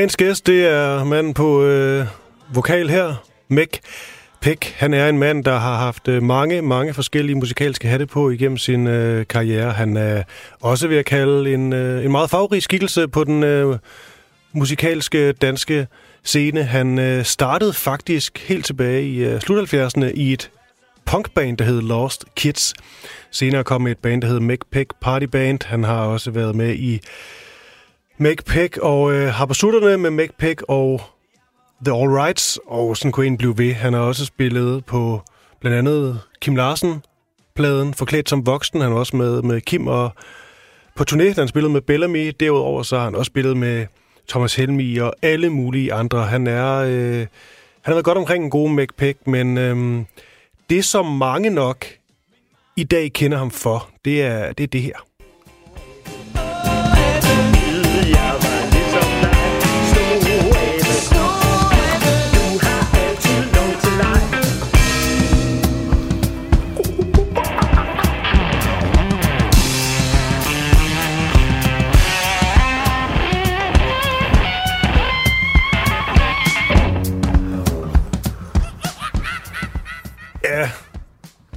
Dagens gæst, det er manden på øh, vokal her, Mick Pick. Han er en mand, der har haft øh, mange, mange forskellige musikalske hatte på igennem sin øh, karriere. Han er også ved at kalde en, øh, en meget favorit skikkelse på den øh, musikalske danske scene. Han øh, startede faktisk helt tilbage i øh, slut 70'erne i et punkband, der hed Lost Kids. Senere kom et band, der hed Mick Pick Party Band. Han har også været med i Make Peck og øh, har på sutterne med Make Peck og The All Rights, og sådan kunne en blive ved. Han har også spillet på blandt andet Kim Larsen-pladen, Forklædt som voksen. Han var også med, med Kim og på turné, han spillede med Bellamy. Derudover så har han også spillet med Thomas Helmi og alle mulige andre. Han er... Øh, han har været godt omkring en god Mac Peck, men øh, det, som mange nok i dag kender ham for, det er det, er det her.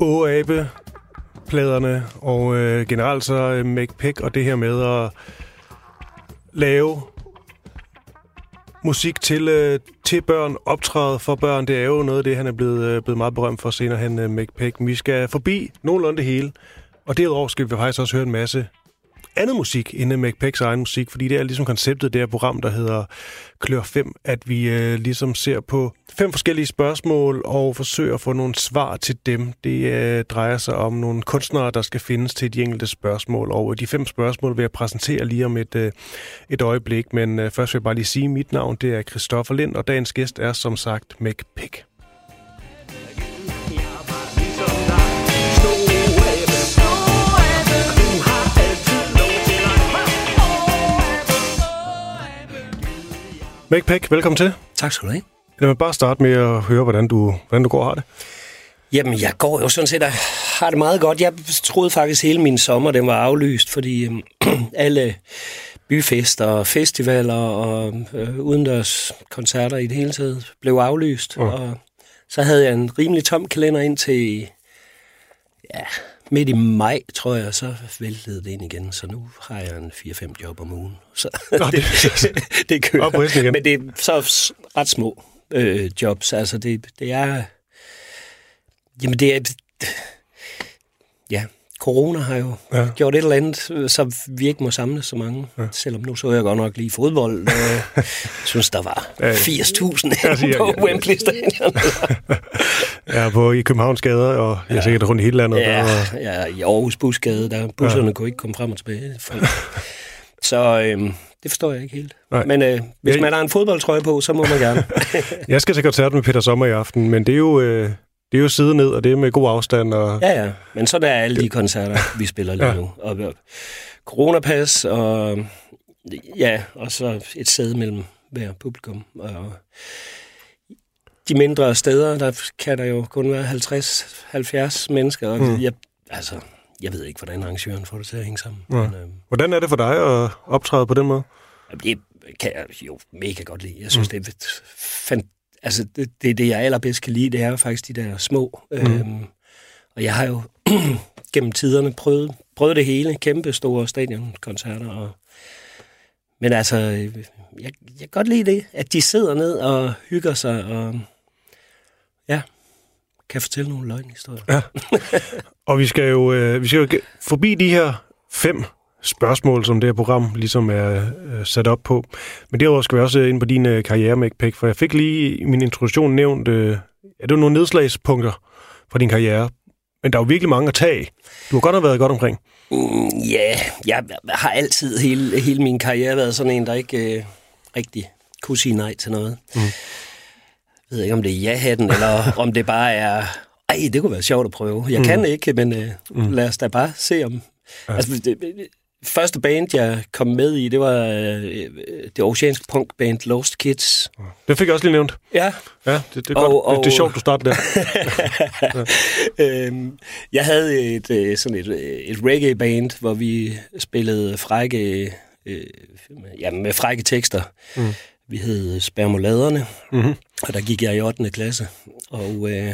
Boabe pladerne og øh, generelt så øh, Mick og det her med at lave musik til, øh, til børn, optræde for børn, det er jo noget af det, han er blevet, øh, blevet meget berømt for senere hen, øh, Mick Vi skal forbi nogenlunde det hele, og derudover skal vi faktisk også høre en masse andet musik end MacPacks Pecks egen musik, fordi det er ligesom konceptet det her program, der hedder Klør 5, at vi øh, ligesom ser på fem forskellige spørgsmål og forsøger at få nogle svar til dem. Det øh, drejer sig om nogle kunstnere, der skal findes til de enkelte spørgsmål, og de fem spørgsmål vil jeg præsentere lige om et, øh, et øjeblik, men øh, først vil jeg bare lige sige, at mit navn det er Christoffer Lind, og dagens gæst er som sagt MacPack. Mick Peck, velkommen til. Tak skal du have. Lad mig bare starte med at høre, hvordan du, hvordan du går og har det. Jamen, jeg går jo sådan set og har det meget godt. Jeg troede faktisk hele min sommer, den var aflyst, fordi øhm, alle byfester og festivaler og øh, udendørs koncerter i det hele taget blev aflyst. Ja. Og så havde jeg en rimelig tom kalender ind til ja, midt i maj, tror jeg, så væltede det ind igen. Så nu har jeg en 4-5 job om ugen. Så Nå, det- det, det kører. Op igen. Men det er så ret små øh, jobs. Altså, det, det er... Jamen, det er... Ja, corona har jo Ja. ja. gjort et eller andet, øh, så vi ikke må samle så mange. Ja. Selvom nu så jeg godt nok lige fodbold. Øh, jeg synes, der var Ja. 80.000 Altså, ja, på ja, ja. Wembley Stadion. Er på i Københavns gader, og jeg er sikkert rundt i hele landet. Ja, Og, ja, i Aarhus Busgade, der busserne ja. kunne ikke komme frem og tilbage. Så øhm, det forstår jeg ikke helt. Nej. Men øh, hvis man har en fodboldtrøje på, så må man gerne. jeg skal til koncert med Peter Sommer i aften, men det er jo, øh, det er jo side ned, og det er med god afstand. Og, ja, ja. Men så der er alle de koncerter, vi spiller lige Ja. nu. Og, og coronapas, og ja, og så et sæde mellem hver publikum. Og de mindre steder, der kan der jo kun være 50-70 mennesker. Og Mm. jeg, altså, jeg ved ikke, hvordan arrangøren får det til at hænge sammen. Ja. Men, øh, Hvordan er det for dig at optræde på den måde? Det kan jeg jo mega godt lide. Jeg synes, mm. det er fandt, altså det, det, det, jeg allerbedst kan lide, det er jo faktisk de der små. Mm. Øhm, og jeg har jo gennem tiderne prøvet, prøvet det hele. Kæmpe store stadionkoncerter. Og, men altså, øh, jeg, jeg kan godt lide det, at de sidder ned og hygger sig og ja, kan fortælle nogle løgnhistorier. Og vi skal jo, øh, vi skal jo forbi de her fem spørgsmål, som det her program ligesom er øh, sat op på. Men derudover skal vi også ind på din øh, karriere, McPack, for jeg fik lige i min introduktion nævnt, øh, ja, det nogle nedslagspunkter for din karriere. Men der er jo virkelig mange at tage. Du har godt have været godt omkring. Mm, Ja, jeg har altid hele, hele min karriere været sådan en, der ikke øh, rigtig kunne sige nej til noget. Mm. Jeg ved ikke, om det er ja-hatten, eller om det bare er, ej, det kunne være sjovt at prøve. Jeg mm. kan ikke, men øh, mm. lad os da bare se om... Ja. Altså, det, første band, jeg kom med i, det var øh, det oceanske punkband Lost Kids. Det fik jeg også lige nævnt. Ja, Ja, det, det, er, Og- godt. det, det er og- sjovt, du starter der. øhm, jeg havde et, øh, sådan et, øh, et reggae-band, hvor vi spillede frække, øh, ja, med frække tekster. Mm. Vi hed Spermoladerne, Mhm. og der gik jeg i 8. klasse. Og, øh,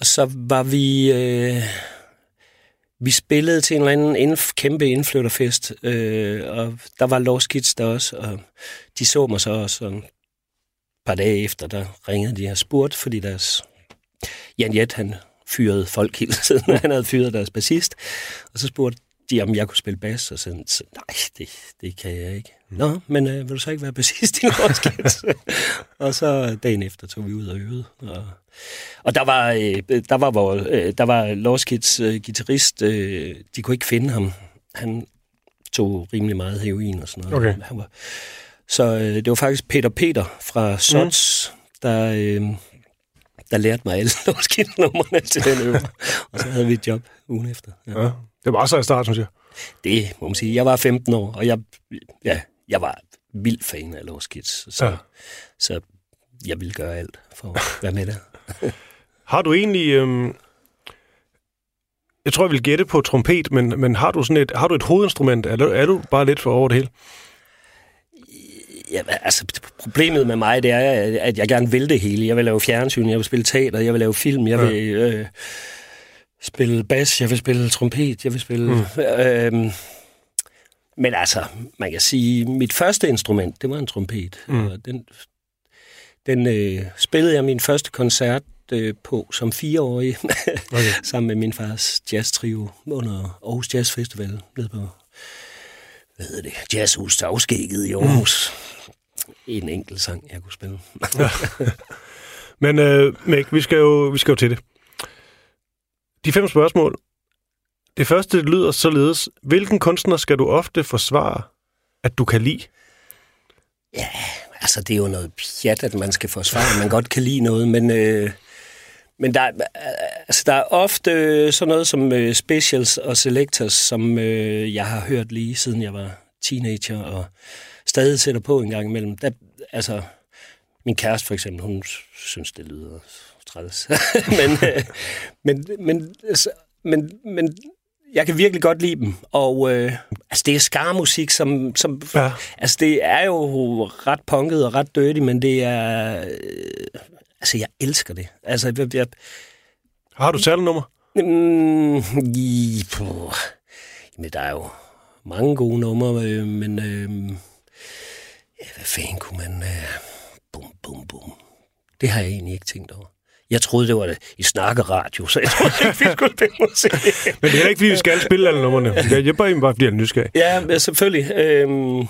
og så var vi... Øh, vi spillede til en eller anden indf- kæmpe indflytterfest, øh, og der var Lost Kids der også, og de så mig så også, og et par dage efter, der ringede de og spurgte, fordi deres Jan Jet, han fyrede folk hele tiden. Han havde fyret deres bassist. Og så spurgte de, om jeg kunne spille bas. Og så, så nej, det, det kan jeg ikke. Nå, men øh, vil du så ikke være bassist i Lost Kids? og så dagen efter tog vi ud og øvede. Og, og der var, øh, der var, vor, øh, der var Lost Kids øh, guitarist. Øh, de kunne ikke finde ham. Han tog rimelig meget heroin og sådan noget. Okay. Han var, så øh, det var faktisk Peter Peter fra Sots, mm. der, øh, der lærte mig alle Lost-Kids-numrene til den øve. og så havde vi et job ugen efter. Ja. Ja. Det var så i start, synes jeg. Det må man sige. Jeg var 15 år, og jeg, ja, jeg var vild fan af Lost Kids. Så, ja. så jeg ville gøre alt for at være med der. Har du egentlig... Øhm, jeg tror, jeg vil gætte på trompet, men, men har du sådan et, har du et hovedinstrument? Er du, er du bare lidt for over det hele? Ja, altså, problemet med mig, det er, at jeg gerne vil det hele. Jeg vil lave fjernsyn, jeg vil spille teater, jeg vil lave film, jeg Ja. vil øh, spille bas, jeg vil spille trompet, jeg vil spille... Mm. Øh, men altså, man kan sige, mit første instrument, det var en trompet. Mm. Og den den øh, spillede jeg min første koncert øh, på som fireårig, okay. sammen med min fars jazztrio under Aarhus Jazz Festival, nede på hvad hedder det, Jazzhus til afskægget i Aarhus. Mm. En enkelt sang, jeg kunne spille. Men øh, Meg, vi skal, jo, vi skal jo til det. De fem spørgsmål. Det første lyder således. Hvilken kunstner skal du ofte forsvare, at du kan lide? Altså, det er jo noget pjat, at man skal forsvare, at man godt kan lide noget, men, øh, men der, øh, altså, der er ofte øh, sådan noget som øh, specials og selectors, som øh, jeg har hørt lige siden jeg var teenager, og stadig sætter på en gang imellem. Der, altså, min kæreste for eksempel, hun synes, det lyder træls. men, øh, men, men, altså, men, men jeg kan virkelig godt lide dem, og øh, altså, det er skarmusik, som, som Ja. Altså, det er jo ret punket og ret dirty, men det er... Øh, altså, jeg elsker det. Altså, jeg... jeg Har du et særligt nummer? mm, i, puh, jamen, der er jo mange gode numre, øh, men... Øh, ja, hvad fanden kunne man... Øh, bum, bum, bum. Det har jeg egentlig ikke tænkt over. Jeg troede, det var det i snakkeradio, så jeg troede ikke, vi skulle spille musik. Men det er ikke, fordi vi skal spille alle numrene. Jeg er bare, bare fordi jeg er nysgerrig. Ja, men selvfølgelig. Øhm,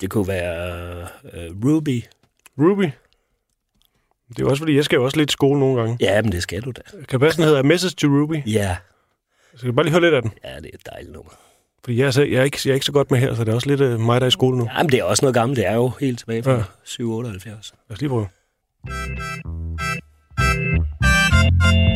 det kunne være øh, Ruby. Ruby. Det er også, fordi jeg skal jo også lidt skole nogle gange. Ja, men det skal du da. Kan passe, den hedder Message to Ruby? Ja, Så kan jeg bare lige høre lidt af den. ja det er et dejligt nummer. Fordi jeg er, så, jeg er, ikke, jeg er ikke så godt med her, så det er også lidt uh, mig, der er i skole nu. Jamen, det er også noget gammelt. Det er jo helt tilbage fra ja. 778. Lad os lige prøve. Bye.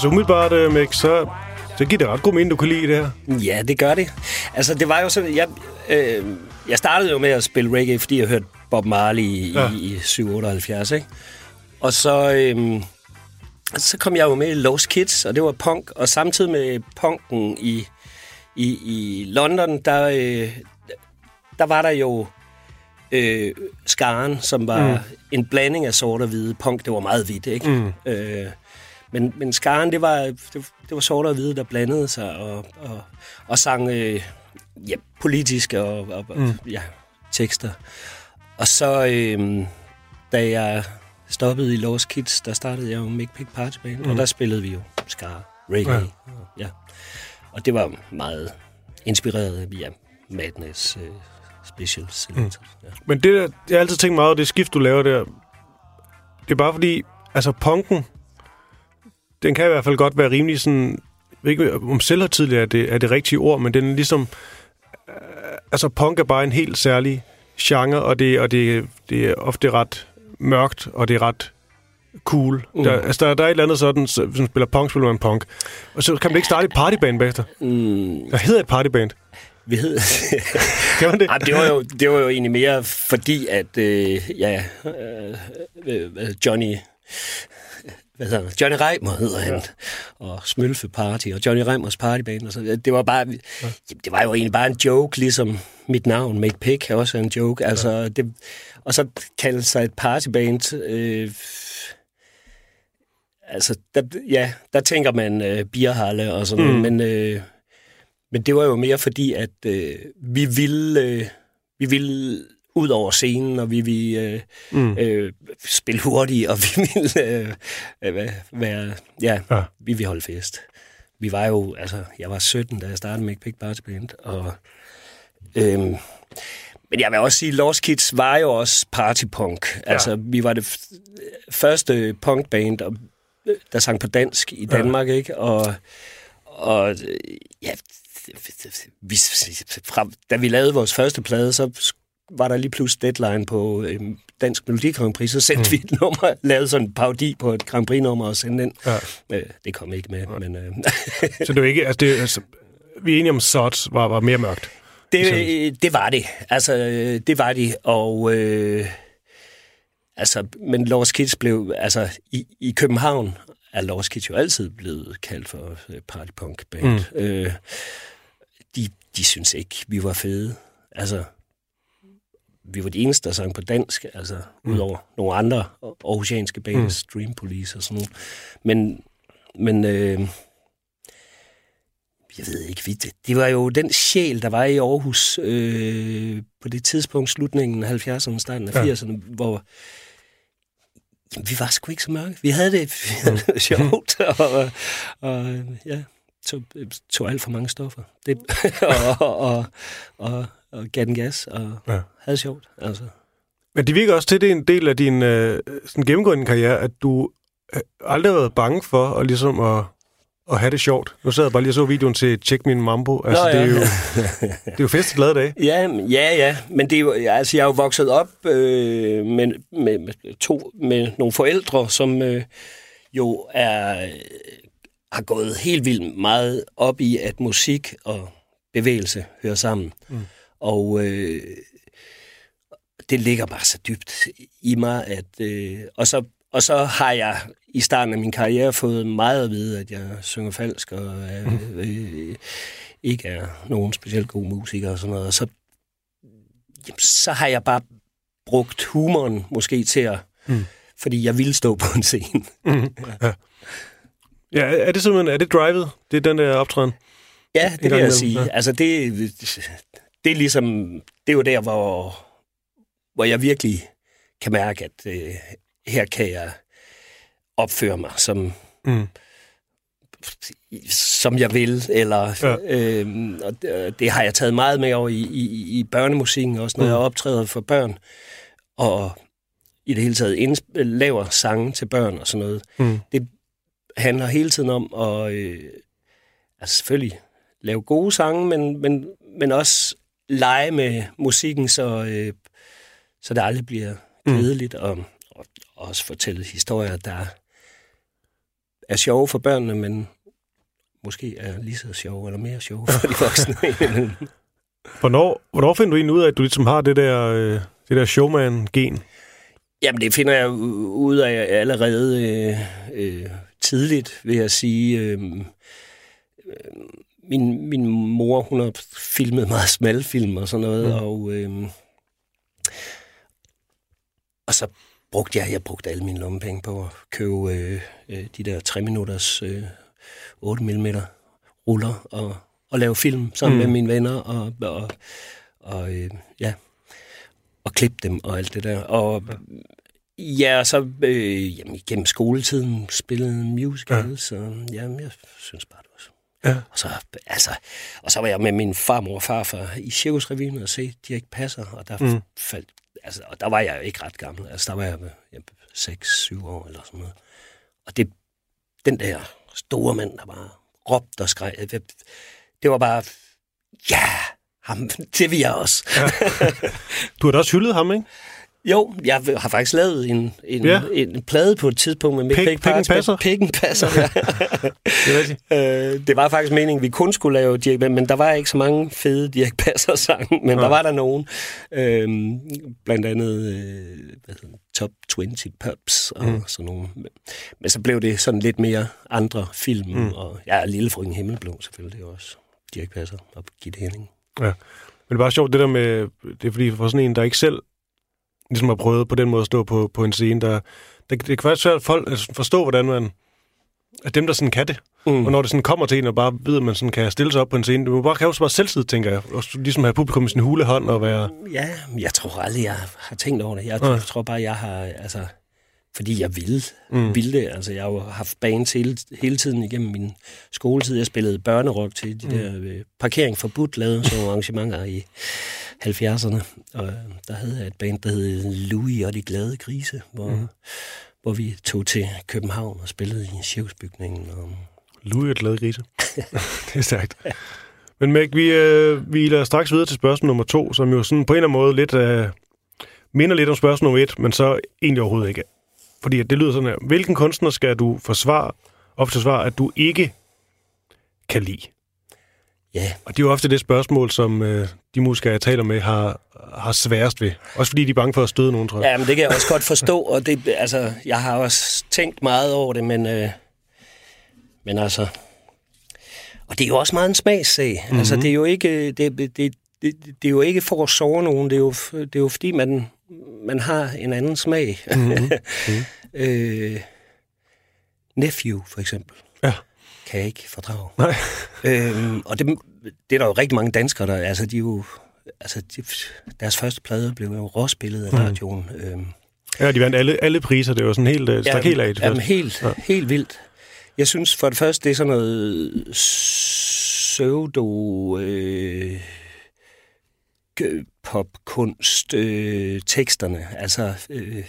Altså umiddelbart, uh, Meg, så, så giver det ret god mening, du kan lide det her. Ja, det gør det. Altså, det var jo sådan... Jeg, øh, jeg startede jo med at spille reggae, fordi jeg hørte Bob Marley i, Ja. ja. i 778, ikke? Og så... Øh, så kom jeg jo med i Lost Kids, og det var punk, og samtidig med punken i, i, i London, der, øh, der var der jo øh, skaren, som var mm. en blanding af sort og hvide. Punk, det var meget hvidt, ikke? Mm. Øh, men, men skaren, det var, det, det var sort og hvide, der blandede sig og, og, og sang øh, ja, politiske og, og mm. ja, tekster. Og så, øh, da jeg stoppede i Lost Kids, der startede jeg jo Make Pick Party Band, mm. og der spillede vi jo Scar, reggae. Ja. Og, ja. og det var meget inspireret ja, Madness øh, Special Selectors. Mm. Ja. Men det der, jeg har altid tænkt meget over det skift, du laver der. Det er bare fordi, altså punken, den kan i hvert fald godt være rimelig sådan, jeg ved ikke om selvhøjtidlig er det, er det rigtige ord, men den er ligesom, øh, altså punk er bare en helt særlig genre, og det, og det, det er ofte ret mørkt, og det er ret cool. Mm. Der, altså, der, der er et eller andet sådan, man spiller punk, spiller man punk. Og så kan man ikke starte et partyband bagefter. Mm, Der hedder et partyband. vi hed... Kan man det? Ej, det, var jo, det var jo egentlig mere fordi, at øh, ja, øh, Johnny... Hvad hedder han? Johnny Reimer hedder han. Ja. Og Smølfe Party og Johnny Reimers Partyband. Og så, det var bare... Ja. Det var jo egentlig bare en joke, ligesom mit navn, Make Pick, er også en joke. Altså, ja. det, og så kalde sig et partyband... Øh, altså, der, ja, der tænker man øh, bierhalle og sådan mm. noget, men... Øh, men det var jo mere fordi, at øh, vi ville øh, vi ville ud over scenen, og vi ville øh, mm. øh, spille hurtigt, og vi ville øh, øh, være, ja, Ja. vi ville holde fest. Vi var jo, altså, jeg var 17, da jeg startede med Pick Party Band, og øhm, men jeg vil også sige, Lost Kids var jo også partypunk. Ja. Altså, vi var det f- første punkband, og- der sang på dansk i Danmark, ja. ikke? Og, og øh, ja, vi, fra, da vi lavede vores første plade, så var der lige pludselig deadline på øhm, Dansk Melodi Grand Prix, så sendte mm. vi et nummer, lavede sådan en parodi på et Grand Prix-nummer og sendte ind. Ja. Øh, det kom ikke med, men øh, Så det jo ikke... Altså, det, altså, vi er enige om, Sots var, var mere mørkt. det, det var det. Altså, øh, det var det, og... Øh, altså, men Lost Kids blev... Altså, i, i København er Lost Kids jo altid blevet kaldt for øh, partypunk band. Mm. Øh, de, de synes ikke, vi var fede. Altså, vi var de eneste, der sang på dansk, altså mm. udover nogle andre aarhusianske bands, mm. Dream Police og sådan noget. Men, men øh, jeg ved ikke, vi, det, det var jo den sjæl, der var i Aarhus øh, på det tidspunkt, slutningen af 70'erne, starten af Ja. 80'erne, hvor jamen, vi var sgu ikke så mørke. Vi havde det, vi havde det sjovt, og, og ja, tog, tog alt for mange stoffer. Det, og, og, og, og gav den gas, og Ja. ja. havde det sjovt. Altså. Men det virker også til, at det er en del af din øh, sådan gennemgående karriere, at du øh, aldrig har været bange for at, ligesom at, at have det sjovt. Nu sad jeg bare lige og så videoen til Check Min Mambo. Altså, Nå, det, er ja. jo, det er jo fest glade dage. Ja, ja, ja. Men det er jo, altså, jeg er jo vokset op øh, med, med, med, to, med nogle forældre, som øh, jo er, øh, har gået helt vildt meget op i, at musik og bevægelse hører sammen. Mm. Og øh, det ligger bare så dybt i mig, at... Øh, og, så, og så har jeg i starten af min karriere fået meget at vide, at jeg synger falsk og øh, øh, ikke er nogen specielt god musiker og sådan noget. Og så, jamen, så har jeg bare brugt humoren måske til at... Mm. Fordi jeg ville stå på en scene. Ja, er det simpelthen er det drivet? Det er den der optræden? Ja, det vil jeg sige. ja. Ja. Altså, det, det er ligesom... Det er jo der, hvor, hvor jeg virkelig kan mærke, at øh, her kan jeg opføre mig som, Mm. som jeg vil, eller Ja. ja. øhm, og det, det har jeg taget meget med over i, i, i børnemusikken, også når mm. jeg optræder for børn, og i det hele taget indsp- laver sange til børn og sådan noget. Mm. Det handler hele tiden om at øh, altså selvfølgelig lave gode sange, men, men, men også lege med musikken, så, øh, så det aldrig bliver kedeligt, mm. og, og også fortælle historier, der er sjove for børnene, men måske er lige så sjove eller mere sjove for de voksne. Hvornår, hvornår finder du egentlig ud af, at du ligesom har det der, øh, det der showman-gen? Jamen, det finder jeg ud af allerede øh, øh, tidligt, vil jeg sige. Øh, min, min mor, hun har filmet meget smalfilm og sådan noget, mm. og, øhm, og så brugte jeg, jeg brugte alle mine lommepenge på at købe øh, øh, de der 3 minutters øh, 8 mm ruller og, og lave film sammen mm. med mine venner og, og, og øh, ja, og klippe dem og alt det der. Og ja, og så øh, jamen, gennem skoletiden spillede musical, ja. så jamen, jeg synes bare, det var så. Ja. Og så, altså, og så var jeg med min farmor og farfar i Cirkusrevyen og se Dirk Passer, og der mm. faldt, altså, og der var jeg jo ikke ret gammel. Altså, der var jeg, jeg 6-7 år eller sådan noget. Og det, den der store mand, der bare råbte og skreg, det, det var bare, ja, ham, det vil jeg også. Ja. Du har da også hyldet ham, ikke? Jo, jeg har faktisk lavet en, en, Ja. en, plade på et tidspunkt med Mick Pig- Pig, Pikken passer. Pikken passer, ja. Det er øh, det var faktisk meningen, vi kun skulle lave Dirk, men, der var ikke så mange fede Dirk Passer sange, men Ja. der var der nogen. Øh, blandt andet øh, hvad hedder, Top 20 Pubs og mm. sådan nogle. Men så blev det sådan lidt mere andre film, mm. og ja, Lille Frøken Himmelblå selvfølgelig, også Dirk Passer og Gitte Henning. Ja. Men det er bare sjovt, det der med... Det er fordi, for sådan en, der ikke selv ligesom har prøvet på den måde at stå på, på en scene, der, der, det kan være svært at folk, altså forstå, hvordan man... At dem, der sådan kan det, Mm. og når det sådan kommer til en, og bare ved, at man sådan kan stille sig op på en scene, det må bare kræve så meget selvtid, tænker jeg. Og ligesom have publikum i sin hulehånd og være... Ja, jeg tror aldrig, jeg har tænkt over det. Jeg, jeg tror bare, jeg har, altså, fordi jeg ville, mm. ville det. Altså, jeg har jo haft bands hele, hele tiden igennem min skoletid. Jeg spillede børnerock til de mm. der øh, parkering forbudt, lavede sådan nogle arrangementer i 70'erne. Og øh, der havde jeg et band, der hed Louis og de glade grise, hvor, mm. hvor vi tog til København og spillede i cirkusbygningen. Og, Louis og glade grise. det er stærkt. Men Meg, vi, øh, vi lader straks videre til spørgsmål nummer to, som jo sådan på en eller anden måde lidt, øh, minder lidt om spørgsmål nummer et, men så egentlig overhovedet ikke. Fordi det lyder sådan her. Hvilken kunstner skal du forsvare, op til svar, at du ikke kan lide? Ja, Og det er jo ofte det spørgsmål, som øh, de musikere, jeg taler med, har, har sværest ved. Også fordi de er bange for at støde nogen, tror jeg. Ja, men det kan jeg også godt forstå, og det, altså, jeg har også tænkt meget over det, men, øh, men altså... Og det er jo også meget en smagssag. Mm-hmm. Altså, det er jo ikke... Det, det, det, det, er jo ikke for at sove nogen, det er jo, det er jo fordi, man, man har en anden smag. Mm-hmm. øh, Nephew, for eksempel. Kan jeg ikke fordrage. Nej. Øhm, og det, det er der jo rigtig mange danskere, der... Altså, de er jo... Altså, de, deres første plade blev jo råspillet af radioen. Mm. Øhm, Ja, de vandt alle, alle priser. Det var sådan helt øh, stak helt af. det Jamen, helt, ja. helt vildt. Jeg synes for det første, det er sådan noget pseudo... Øh, popkunst øh, teksterne. Altså øh,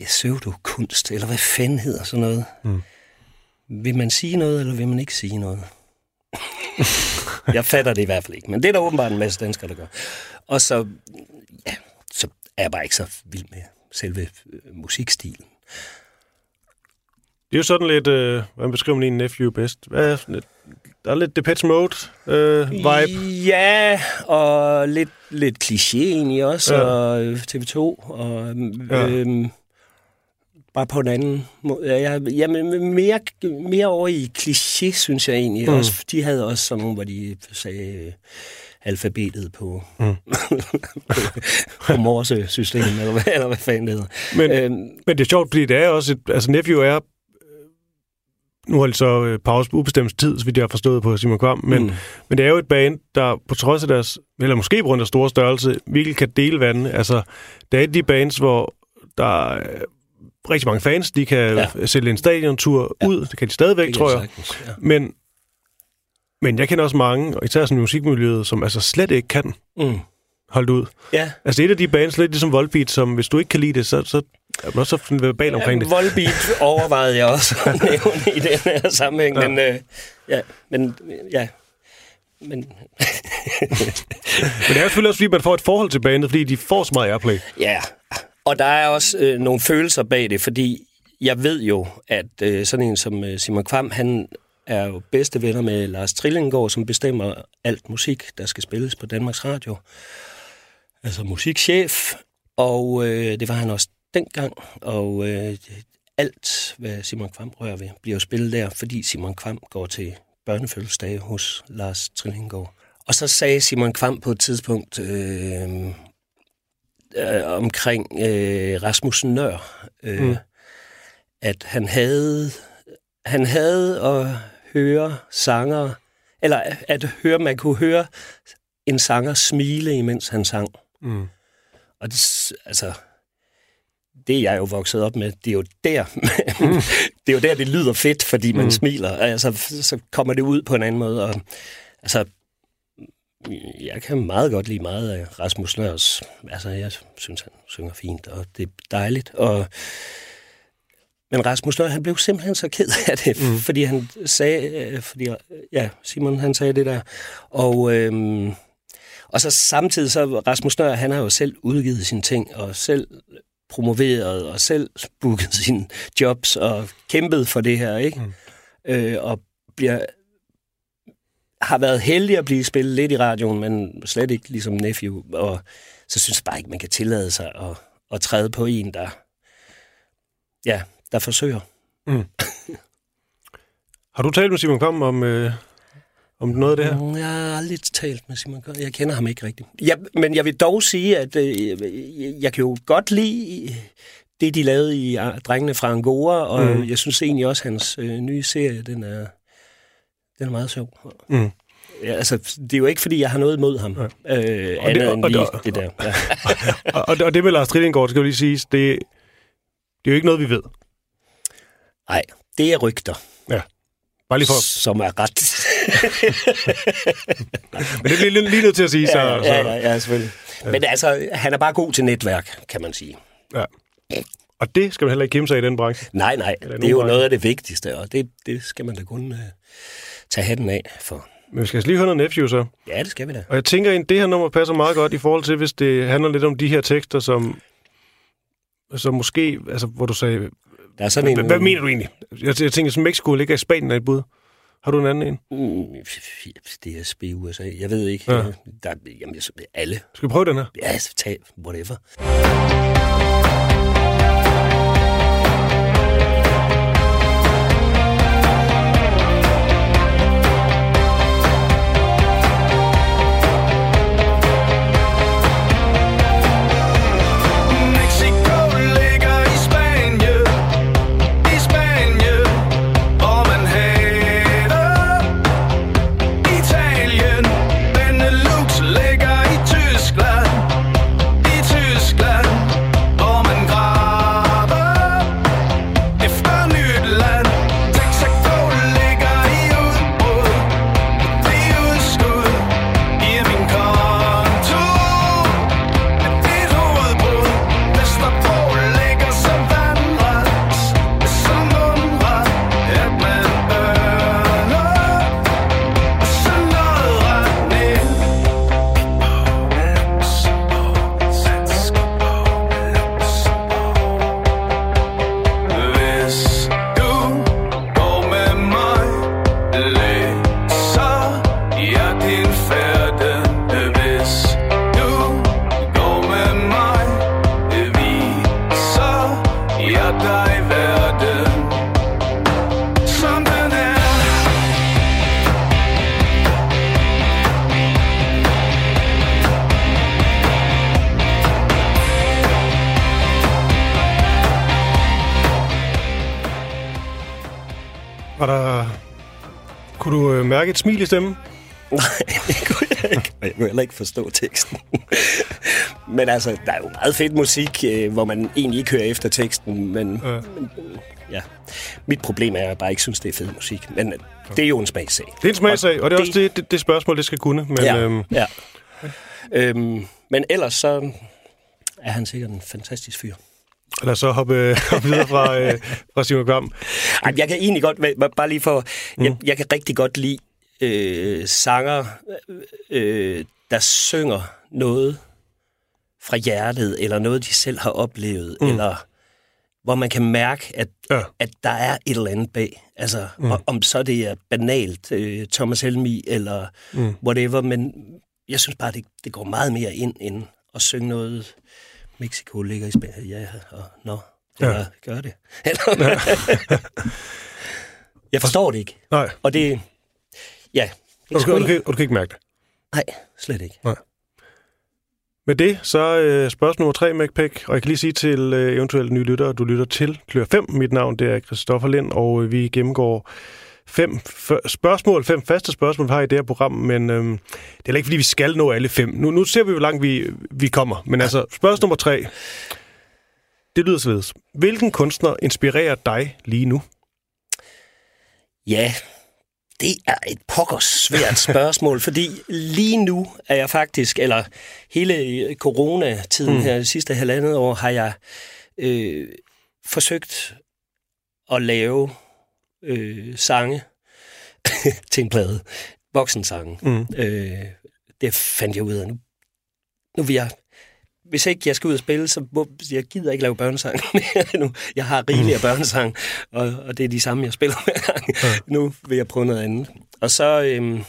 ja, pseudokunst, eller hvad fanden hedder sådan noget. Mm. Vil man sige noget, eller vil man ikke sige noget? jeg fatter det i hvert fald ikke, men det er der åbenbart en masse danskere, der gør. Og så, ja, så er jeg bare ikke så vild med selve øh, musikstilen. Det er jo sådan lidt, øh, hvordan beskriver man en nephew bedst? Hvad er der er lidt Depeche Mode øh, vibe. Ja, og lidt, lidt kliché egentlig også, Ja. og øh, TV2, og Ja. ja. Bare på en anden måde. Ja, ja, jamen, mere, mere over i kliché, synes jeg egentlig. Mm. Også, de havde også sådan nogle, hvor de sagde øh, alfabetet på, Mm. på morsesystemet, eller, hvad- eller hvad fanden det hedder. Men, Øhm, men det er sjovt, fordi det er også et, altså Nephew er, øh, nu har de så øh, pause på ubestemt tid, så vidt jeg har forstået på Simon Kvam, men, mm. Men det er jo et band, der på trods af deres, eller måske på grund af store størrelse, virkelig kan dele vandet. Altså, det er de bands, hvor der er rigtig mange fans, de kan ja. Sælge en stadiontur ja. Ud, det kan de stadigvæk, det tror jeg. sagtens, Ja. Men, men jeg kender også mange, og især sådan i musikmiljøet, som altså slet ikke kan Mm. holde ud. Ja, Altså et af de bands, lidt ligesom Volbeat, som hvis du ikke kan lide det, så, så er man også verbal omkring det. Ja, Volbeat overvejede jeg også at nævne i den her sammenhæng, Ja. men, øh, ja, men ja, men Men det er jo selvfølgelig også, fordi man får et forhold til bandet, fordi de får så meget airplay. ja, og der er også øh, nogle følelser bag det, fordi jeg ved jo, at øh, sådan en som øh, Simon Kvam, han er jo bedste venner med Lars Trillingård, som bestemmer alt musik, der skal spilles på Danmarks Radio. Altså musikchef, og øh, det var han også dengang, og øh, alt, hvad Simon Kvam rører ved, bliver jo spillet der, fordi Simon Kvam går til børnefødselsdage hos Lars Trillingård. Og så sagde Simon Kvam på et tidspunkt øh, øh, omkring øh, Rasmus Nør, øh, mm. at han havde, han havde at høre sanger, eller at høre, man kunne høre en sanger smile, imens han sang. Mm. Og det, altså, det er jeg jo vokset op med, det er jo der, det er jo der, det lyder fedt, fordi man mm. smiler. Altså, så kommer det ud på en anden måde. Og, altså, jeg kan meget godt lide meget af Rasmus Nørs. Altså, jeg synes, han synger fint, og det er dejligt. Og, men Rasmus Nør, han blev simpelthen så ked af det, mm. fordi han sagde, øh, fordi, ja, Simon, han sagde det der. Og, øhm, og så samtidig så Rasmus Nør, han har jo selv udgivet sine ting, og selv promoveret, og selv booket sine jobs, og kæmpet for det her, ikke? Mm. Øh, og bliver, har været heldig at blive spillet lidt i radioen, men slet ikke ligesom Nephew. Og så synes jeg bare ikke, man kan tillade sig at, at træde på en, der, ja, der forsøger. Har du talt med Simon Kvam om, øh, om noget af det her? Mm, Jeg har aldrig talt med Simon Kvam. Jeg kender ham ikke rigtigt. Ja, men jeg vil dog sige, at øh, jeg kan jo godt lide det, de lavede i ah, Drengene fra Angora, og Mm. mm. jeg synes egentlig også, at hans øh, nye serie, den er, den er meget sjov. Mm. Ja, altså, det er jo ikke, fordi jeg har noget imod ham. Ja. Øh, Og det- andet end og lige det- det der. Ja. Og, og, og det med Lars Trillingård, skal jo lige siges, det, det er jo ikke noget, vi ved. Nej, det er rygter, Bare lige for, som er ret. men det bliver lige, lige nødt til at sige, så, ja, ja, så ja, ja, selvfølgelig. Men altså, han er bare god til netværk, kan man sige. ja. Og det skal man heller ikke kæmpe sig i den branche. Nej, nej, det er jo nogle noget af det vigtigste, og det, det skal man da kun uh, tage hatten af for. Men vi skal altså lige høre noget Nephew så. Ja, det skal vi da. Og jeg tænker, at det her nummer passer meget godt i forhold til, hvis det handler lidt om de her tekster, som, som måske, altså hvor du sagde, Der er sådan en... hvad, mener du egentlig? Jeg, jeg tænker, som Mexico ligger i Spanien er et bud. Har du en anden en? Mm, DSB USA, jeg ved ikke. Ja. Der, jamen, alle. Skal vi prøve den her? Ja, altså, tag whatever. Øh, mærke et smil i stemmen? Nej, det kunne jeg ikke. Og jeg kunne heller ikke forstå teksten. men altså, der er jo meget fedt musik, øh, hvor man egentlig ikke hører efter teksten, men Ja. ja. ja. Mit problem er, at jeg bare ikke synes, det er fed musik. Men øh, det er jo en smagssag. Det er en smagssag, og det er også det, det, det spørgsmål, det skal kunne. Men, ja, øhm, ja. Øhm, men ellers så er han sikkert en fantastisk fyr. lad os så hoppe, hoppe videre fra, øh, fra Simon Kvam. Ej, jeg kan egentlig godt, men bare lige for, mm. jeg, jeg kan rigtig godt lide øh, sanger, øh, der synger noget fra hjertet, eller noget, de selv har oplevet, mm. eller hvor man kan mærke, at, Ja. ja. at der er et eller andet bag. Altså, mm. om så det er banalt, øh, Thomas Helmi, eller mm. whatever, men jeg synes bare, det, det går meget mere ind, end at synge noget, Mexico ligger i Spanien, ja, og nå. Eller gør det. Eller, jeg forstår det ikke. Nej, Og det... Ja. Det og du, kan, og, du ikke- kan, og du kan ikke mærke det. Nej, slet ikke. Med det, så øh, spørgsmål nummer tre, MacPack, og jeg kan lige sige til øh, eventuelle nye lyttere, du lytter til Klør 5. Mit navn det er Christoffer Lind, og øh, vi gennemgår fem f- spørgsmål, fem faste spørgsmål, vi har i det her program, men øh, det er heller ikke, fordi vi skal nå alle fem. Nu, nu ser vi, hvor langt vi, vi kommer, men altså, spørgsmål nummer tre, det lyder således. Hvilken kunstner inspirerer dig lige nu? Ja, det er et pokkers svært spørgsmål, fordi lige nu er jeg faktisk, eller hele coronatiden mm. her, det sidste halvandet år, har jeg øh, forsøgt at lave øh, sange til en plade. Voksensange. Mm. Øh, det fandt jeg ud af nu. Nu vil jeg... Hvis ikke jeg skal ud og spille, så må, jeg gider ikke lave børnesang nu. Jeg har rigeligt af børnesang, og, og det er de samme, jeg spiller hver gang. Ja. Nu vil jeg prøve noget andet. Og så, øhm,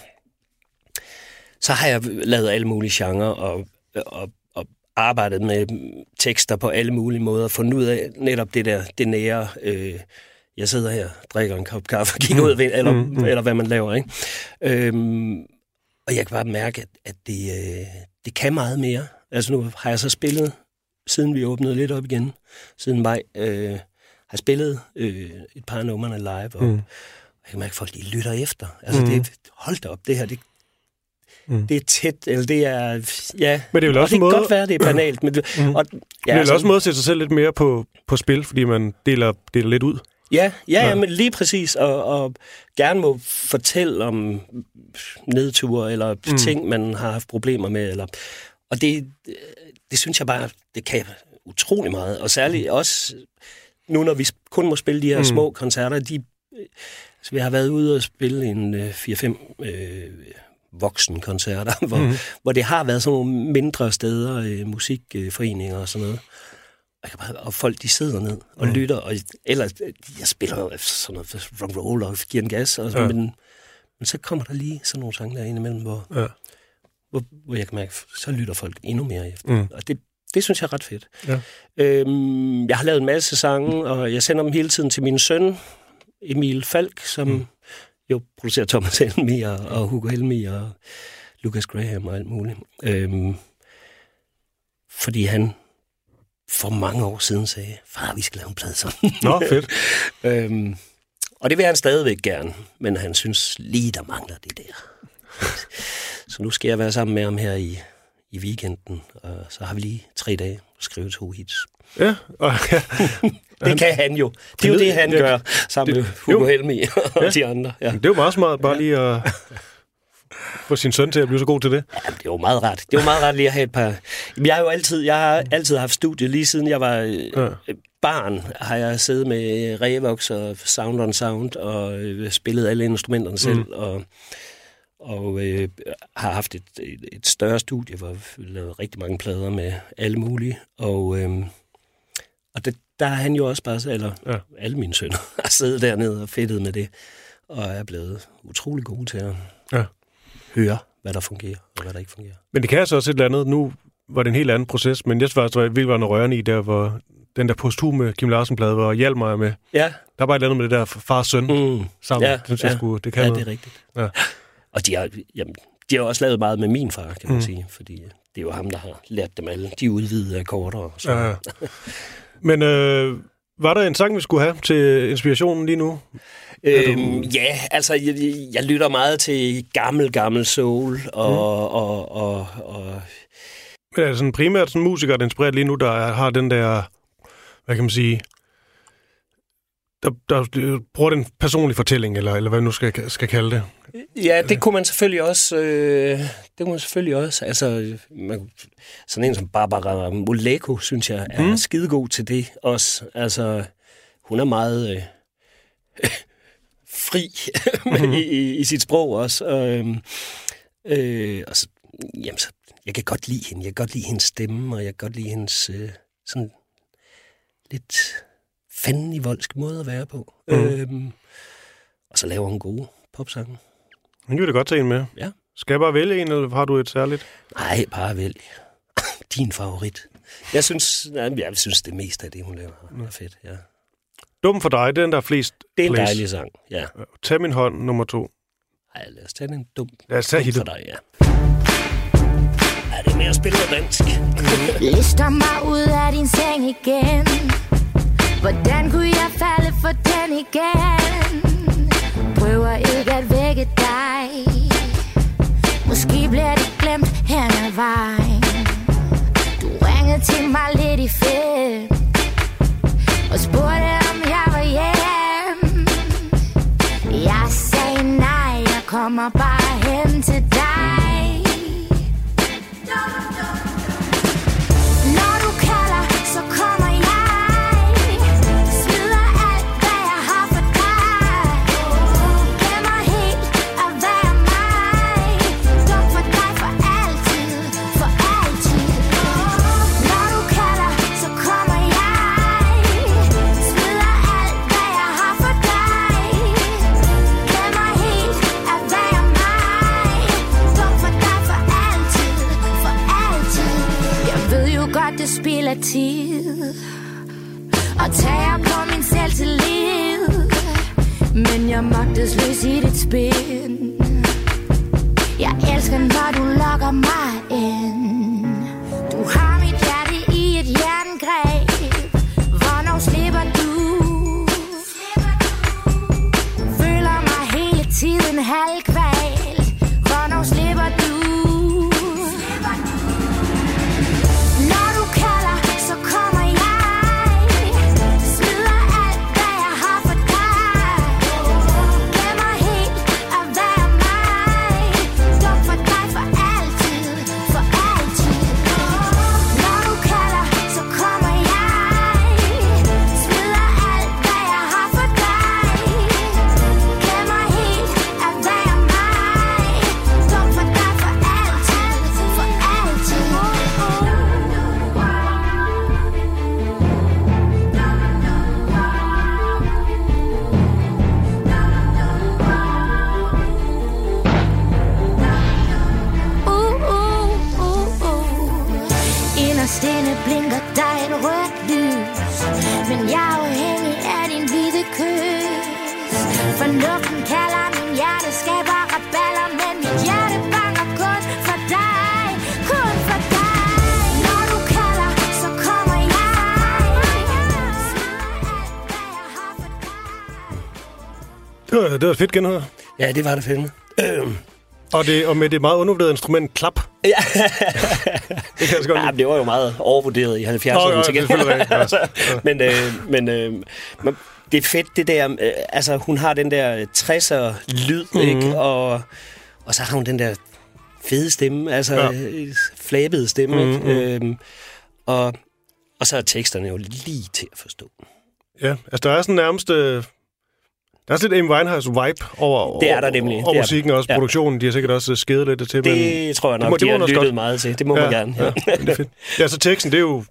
så har jeg lavet alle mulige genrer og, og, og arbejdet med tekster på alle mulige måder, fundet ud af netop det der, det nære... Øh, jeg sidder her, drikker en kop kaffe og kigger ud, ved, eller, mm, mm. eller hvad man laver. Ikke? Øhm, og jeg kan bare mærke, at, at det, øh, det kan meget mere. Altså nu har jeg så spillet, siden vi åbnede lidt op igen, siden maj, øh, har spillet øh, et par numrene live, og mm. jeg kan mærke, at folk de lytter efter. Altså Mm. det, hold da op, det her, det, Mm. det er tæt, eller det er, ja. Men det er vel og også det en kan måde- godt være, det er banalt, men, mm. og, Ja, det er vel også en måde at sætte sig selv lidt mere på, på spil, fordi man deler, deler lidt ud. Ja, ja, Ja. ja. men lige præcis, og, og gerne må fortælle om nedture eller mm. ting, man har haft problemer med. Eller, og det, det synes jeg bare, det kan utrolig meget. Og særligt mm. også nu, når vi kun må spille de her mm. små koncerter, de, altså, vi har været ude og spille en øh, 4-5 øh, voksenkoncerter, hvor, mm. hvor det har været sådan nogle mindre steder, øh, musikforeninger og sådan noget. Og, jeg kan bare, og folk, de sidder ned og mm. lytter, og ellers, jeg spiller sådan noget rock roll og giver en gas, og, Ja. ja. men, men så kommer der lige sådan nogle sange der imellem, hvor, Ja. Hvor, hvor jeg kan mærke, så lytter folk endnu mere efter. Mm. Og det, det synes jeg er ret fedt. Ja. Øhm, jeg har lavet en masse sange, og jeg sender dem hele tiden til min søn, Emil Falk, som mm. jo producerer Thomas Helmi og, og Hugo Helmi og Lucas Graham og alt muligt. Øhm, fordi han for mange år siden sagde, far, vi skal lave en plade sammen. Nå, fedt. øhm, og det vil han stadigvæk gerne, men han synes lige, der mangler det der. så nu skal jeg være sammen med ham her i, i weekenden, og så har vi lige tre dage at skrive to hits. Ja, og, ja. Det kan han jo. Det er jo det, han jeg. gør sammen Det- med Hugo jo. Helmi og Ja. de andre. Ja. Det er jo meget smart bare lige at få sin søn til at blive så god til det. Ja, det er jo meget rart. Det er jo meget rart lige at have et par... Jeg har jo altid, jeg har altid haft studie, lige siden jeg var Ja. ja. barn, har jeg siddet med Revox og Sound on Sound og øh, spillet alle instrumenterne selv, mm. og, og øh, har haft et, et, et større studie, hvor vi lavede rigtig mange plader med alle mulige, og, øh, og det, der har han jo også bare, eller Ja. alle mine sønner, har siddet dernede og fedtet med det, og er blevet utrolig gode til at Ja. høre, hvad der fungerer, og hvad der ikke fungerer. Men det kan altså også et eller andet. Nu var det en helt anden proces, men jeg synes faktisk, var noget rørende i der, hvor den der posthume Kim Larsen-plade, hvor Hjalp mig med. Ja, Der var et eller andet med det der far-søn mm. Mm. sammen. Ja, det synes jeg ja. skulle, det kan ja, noget. det er rigtigt. Ja. Og de har, jamen, de har også lavet meget med min far, kan man Mm. sige, fordi det er jo ham, der har lært dem alle de udvidede akkorder. Og så. Ja, ja. Men øh, var der en sang, vi skulle have til inspirationen lige nu? Øhm, ja, altså, jeg, jeg lytter meget til gammel, gammel soul, og, mm. og, og, og Men er det sådan primært sådan musikere, der er inspireret lige nu, der er- har den der, hvad kan man sige, der, der bruger den personlige fortælling, eller, eller hvad nu skal, skal kalde det. Ja, det kunne man selvfølgelig også. Øh, det kunne man selvfølgelig også. Altså, man, sådan en som Barbara Moleko, synes jeg, er mm. skidegod til det også. Altså, hun er meget øh, fri mm. i, i, i sit sprog også. Og, øh, øh, og så, jamen, så, jeg kan godt lide hende. Jeg kan godt lide hendes stemme, og jeg kan godt lide hendes øh, sådan lidt fanden i voldsk måde at være på. Mm. Øh, og så laver hun gode popsange. Men kan vi da godt tage en med. Ja. Skal jeg bare vælge en, eller har du et særligt? Nej, bare vælg din favorit. Jeg synes, nej, jeg synes det meste af det, hun laver, er fedt. Ja. Dum for dig, det er den, der er flest Det er en plays. dejlig sang, ja. Tag min hånd, nummer to. Ej, lad os tage den dum, Lad os tage dum for dig, ja. Ja, det er mere at spille noget dansk. Lister mig ud af din seng igen Hvordan kunne jeg falde for den igen? Prøver ikke at vække dig. Måske bliver det glemt hen ad vejen. Du ringede til mig lidt i fem Og spurgte om jeg var hjem Jeg sagde nej, jeg kommer bare hen til dig. Spild af tid. Og tager på min selvtillid Men jeg magtesløs i dit spin Jeg elsker, når du lokker mig ind. Du har mit hjerte i et jerngreb. Hvornår slipper du? Føler mig hele tiden halvkvalt var, et fedt genhør. Ja, det var det fandme. Øhm. Og, det, og med det meget undervurderede instrument, klap. Ja. Det kan jeg så godt ja, det var jo meget overvurderet i 70'erne. Nå, ja, til gengæld. altså, ja. men, øh, men, øh, men det er fedt, det der... Øh, altså, hun har den der 60'er-lyd, Mhm. mm-hmm. ikke? Og, og så har hun den der fede stemme, altså Ja. ja. flabede stemme, Mhm, mm-hmm. ikke? Øhm, og, og så er teksterne jo lige til at forstå. Ja, altså der er sådan nærmest... Øh, der er sådan lidt Amy Winehouse-vibe over, Det er der nemlig. over Det er musikken og også Ja. produktionen. De har sikkert også skædet lidt til. Det men, tror jeg det nok, må- det det må de hun har også lyttet godt. meget til. Det må man gerne. Ja, ja, det er fedt. Ja, så teksten, det er jo...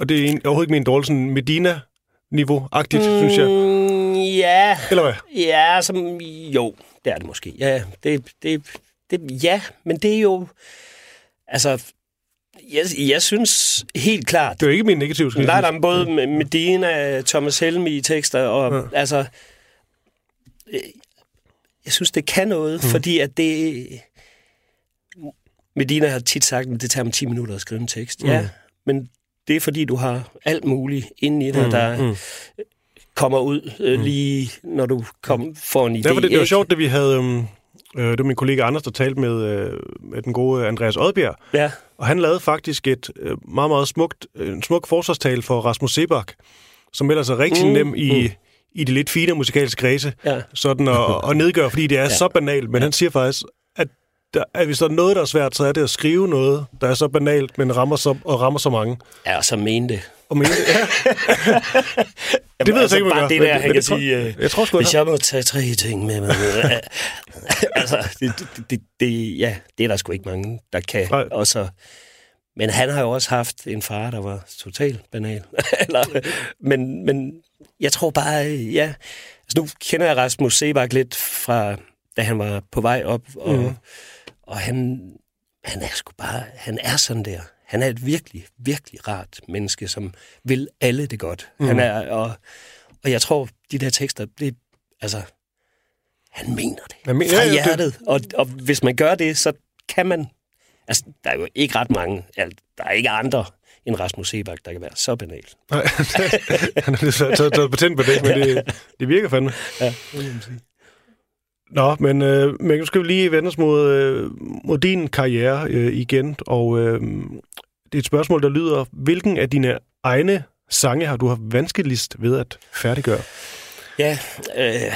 Og det er en- overhovedet ikke min dårlig sådan Medina-niveau-agtigt, mm. synes jeg. Ja, Eller hvad? Ja, som, jo, det er det måske. Ja, det, det, det, ja, men det er jo... Altså, jeg, jeg synes helt klart... Det er jo ikke min negative, jeg Nej, der er både med Medina, Thomas Helmi i tekster, og Ja. ja. altså... Jeg synes, det kan noget, mm. fordi at det... Medina har tit sagt, at det tager mig 10 minutter at skrive en tekst. Mm. Ja, men det er fordi, du har alt muligt inde i dig, mm. der mm. kommer ud øh, lige, når du kom, får en idé. Derfor, det, det var sjovt, det vi havde... Um, øh, det var min kollega Anders, der talte med, øh, med den gode Andreas Odbjerg. Ja. Og han lavede faktisk et øh, meget, meget smukt, øh, en smuk forsvarstale for Rasmus Sebak, som ellers er rigtig mm. nem i, mm. I de lidt fine musikalske kredse, Ja. sådan at, at nedgøre, fordi det er ja. så banalt. Men ja. han siger faktisk, at, der, at hvis der er noget, der er svært, så er det at skrive noget, der er så banalt, men rammer så, og rammer så mange. Ja, og så mente. Og mene, ja, det ved jeg så ikke, gør, det men- der, men han kan det tror- sige, øh, jeg tror sgu, hvis jeg må tage tre ting med mig. altså, det, det, det, det, ja, det er der sgu ikke mange, der kan. Nej. Og så, men han har jo også haft en far, der var totalt banal. Eller, men, men jeg tror bare, øh, ja... Altså, nu kender jeg Rasmus Sebak lidt fra, da han var på vej op, og, Mhm. mm. og han, han er sgu bare, han er sådan der. han er et virkelig, virkelig rart menneske, som vil alle det godt. Mm. Han er, og, og jeg tror, de der tekster, det, altså, han mener det. Han mener- fra ja, det- hjertet. Og, og hvis man gør det, så kan man... Altså, der er jo ikke ret mange, altså, der er ikke andre end Rasmus Sebak, der kan være så banal. Nej, han har lidt taget, taget patent på det, men det, det virker fandme. Ja, det må sige. Nå, men, øh, men nu skal vi lige vende os mod, øh, mod din karriere øh, igen, og øh, det er et spørgsmål, der lyder, hvilken af dine egne sange har du haft vanskeligst ved at færdiggøre? Ja, øh,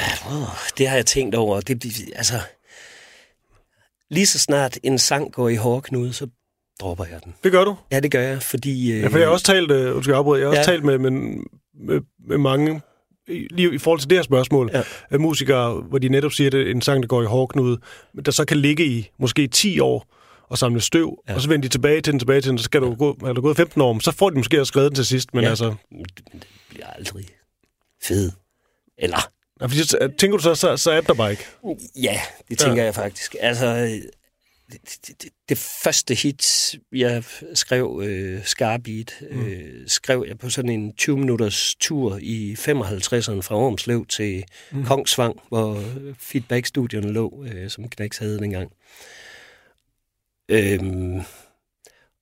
det har jeg tænkt over. Det, det- altså, lige så snart en sang går i hårdknude, så dropper jeg den. Det gør du? Ja, det gør jeg, fordi... Øh, Ja, for jeg har også talt, øh, undskyld, jeg jeg har også Ja. talt med, med, med, med mange, lige i forhold til det her spørgsmål, Ja. af musikere, hvor de netop siger, at det er en sang, der går i hårdknude, der så kan ligge i måske 10 år og samle støv, ja. Ja. og så vender de tilbage til den, tilbage til den, så skal du gå, er du gået 15 år, så får de måske også skrevet den til sidst, men ja. Ja. altså... Det, bliver aldrig fed. Eller, Ja, fordi, tænker du så, så, så er det der bare ikke. ja, det tænker ja. jeg faktisk. Altså, øh, det, det, det, første hit, jeg skrev, øh, Scarbeat, øh, skrev jeg på sådan en 20-minutters tur i 55'erne fra Ormslev til mm. Kongsvang, hvor feedback-studierne lå, øh, som Knacks havde dengang. Øhm,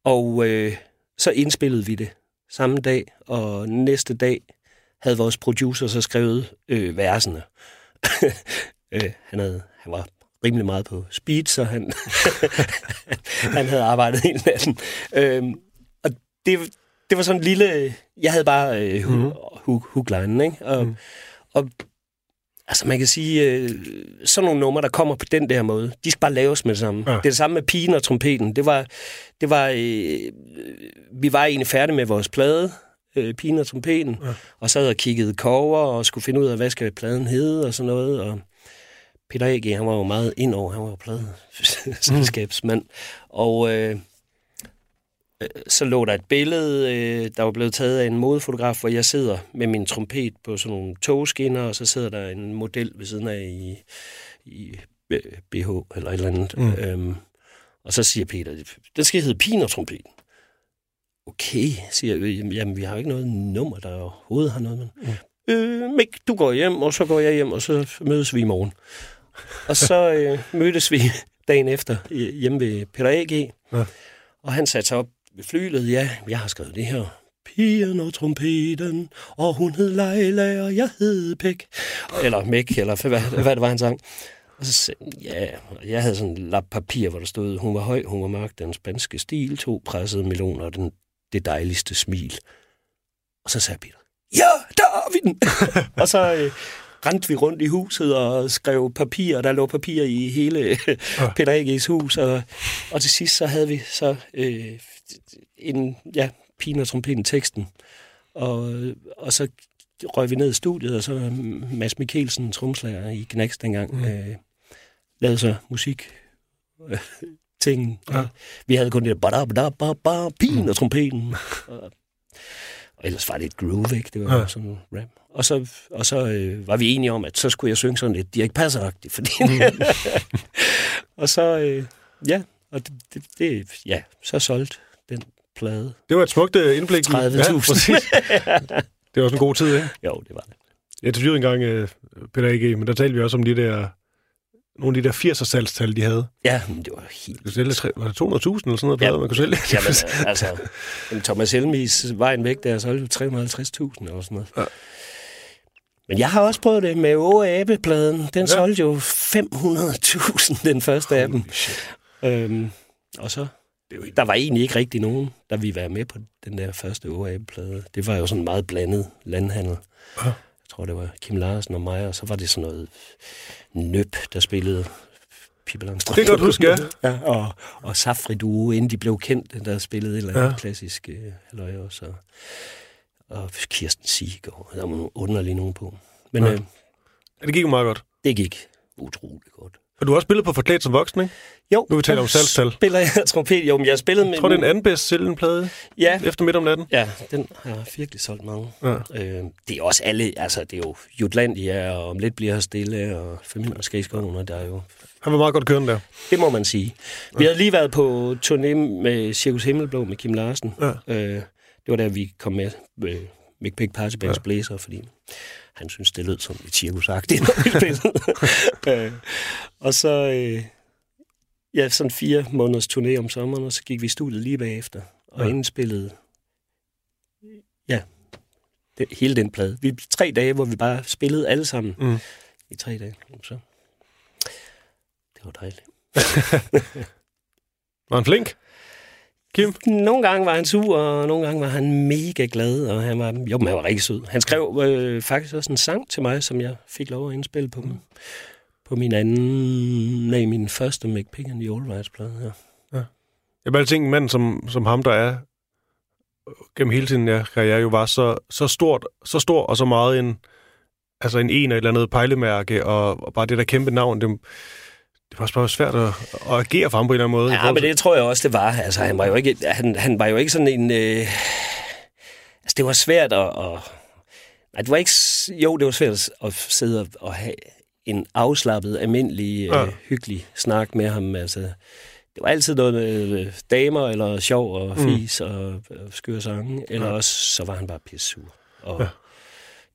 og øh, så indspillede vi det samme dag, og næste dag havde vores producer så skrevet øh, versene. øh, han, havde, han var rimelig meget på speed, så han, han havde arbejdet hele natten. Øhm, og det, det var sådan en lille... Jeg havde bare øh, hu, hooklinen, ikke? Og, mm. og altså man kan sige, øh, sådan nogle numre, der kommer på den der måde, de skal bare laves med det samme. Ja. Det er det samme med pigen og trompeten. Det var, det var, øh, vi var egentlig færdige med vores plade, øh, pigen og trompeten, ja. og sad og kiggede cover og skulle finde ud af, hvad skal pladen hedde og sådan noget, og Peter A.G., han var jo meget ind over, han var jo pladeselskabsmand, og øh, øh, så lå der et billede, øh, der var blevet taget af en modefotograf, hvor jeg sidder med min trompet på sådan nogle togskinner, og så sidder der en model ved siden af i, i øh, BH eller et eller andet. Mm. Øhm, og så siger Peter, det skal hedde Pin og trompet. Okay, siger jeg, jamen vi har jo ikke noget nummer, der overhovedet har noget med. Mm. Øh, Mik, du går hjem, og så går jeg hjem, og så mødes vi i morgen. Og så øh, mødtes vi dagen efter hjemme ved Peter A.G. Ja. Og han satte sig op ved flylet. Ja, jeg har skrevet det her. Pigen og trompeten, og hun hed Leila, og jeg hed Pæk. Eller Mæk, eller hvad, hvad det var, han sang. Og så sagde ja, og jeg havde sådan en lap papir, hvor der stod, hun var høj, hun var mørk, den spanske stil, to pressede meloner, og den, det dejligste smil. Og så sagde Peter, ja, der har vi den! og så øh, rendte vi rundt i huset og skrev papir, og der lå papir i hele Peter A.G.'s hus, og, og til sidst så havde vi så øh, en, ja, pigen og trompeten teksten, og, og så røg vi ned i studiet, og så Mads Mikkelsen, tromslager i Knacks dengang, mm. øh, lavede så musik ting. Ja. Vi havde kun det der ba ba ba pigen og trompeten. og, og ellers var det et groove, ikke? Det var Ja. ja. sådan rap. Og så, og så øh, var vi enige om, at så skulle jeg synge sådan lidt Dirk Passer-agtigt, fordi... og så, øh, ja, og det, det, det, ja, så solgte den plade. Det var et smukt øh, indblik. i- 30.000. Ja, præcis. det var også en god tid, ikke? Jo, det var det. Jeg interviewede engang øh, Peter A.G., men der talte vi også om de der, nogle af de der 80'er salgstal, de havde. Ja, men det var helt... Du sælge, var det 200.000 eller sådan noget, ja, man kunne sælge? Jamen, altså, Thomas Helmis vejen væk, der solgte 350.000 eller sådan noget. Ja. Men jeg har også prøvet det med Åge Abe-pladen. Den Ja. solgte jo 500.000, den første af dem. Øhm, og så, der var egentlig ikke rigtig nogen, der ville være med på den der første Åge Abe-plade. Det var jo sådan meget blandet landhandel. Ja. Jeg tror, det var Kim Larsen og mig, og så var det sådan noget nøb, der spillede Pippi Langstrømpe. Det kan godt huske, ja. ja og, og Safri Duo, inden de blev kendt, der spillede et eller andet Ja. ja. klassisk øh, halløj også. Og, og Kirsten Sieg, og der var nogle underlige nogen på. Men Ja. ja. øh, Ja, det gik jo meget godt. det gik utroligt godt. Og du har også spillet på Forklædt som voksen, ikke? Jo. Nu vi taler om salgstal. Spiller jeg trompet? Jo, men jeg har spillet med... Jeg tror, det er den anden bedst sælgende plade Ja, efter midt om natten. Ja, den har virkelig solgt mange. Ja. Øh, det er også alle, altså det er jo Jutlandia, og om lidt bliver her stille, og familien skal i under, der er jo... Han var meget godt kørende der. Det må man sige. Vi havde lige været på turné med Cirkus Himmelblå med Kim Larsen. Ja. Øh, det var der, vi kom med øh, Mick Pick Party Bands ja. Blæser, fordi han synes, det lød som et cirkusagtigt, når vi spillede. øh, og så... Øh, ja, sådan fire måneders turné om sommeren, og så gik vi i studiet lige bagefter, og ja. indspillede ja, det, hele den plade. Vi tre dage, hvor vi bare spillede alle sammen Mm. i tre dage. Så det var dejligt. Var han flink? Kim? Nogle gange var han sur, og nogle gange var han mega glad, og han var, jo, men han var rigtig sød. Han skrev øh, faktisk også en sang til mig, som jeg fik lov at indspille på, mm. på min anden, nej, min første Mick Pick and the All Rights plade. Ja. Jeg altid tænkt, en mand som, som ham, der er gennem hele sin ja, karriere, jo var så, så, stort, så stor og så meget en, altså en en og et eller andet pejlemærke, og, og bare det der kæmpe navn, det, det var også bare svært at, at agere for ham på en eller anden måde. Ja, men det tror jeg også, det var. Altså, han var jo ikke, han, han var jo ikke sådan en... Øh, altså, det var svært at... at nej, det var ikke... Jo, det var svært at, sidde og, og have en afslappet, almindelig, Ja. øh, hyggelig snak med ham. Altså, det var altid noget øh, damer, eller sjov og fis, mm. og, og skøre sange. Eller Ja. også, så var han bare pissur. Og Ja. ja.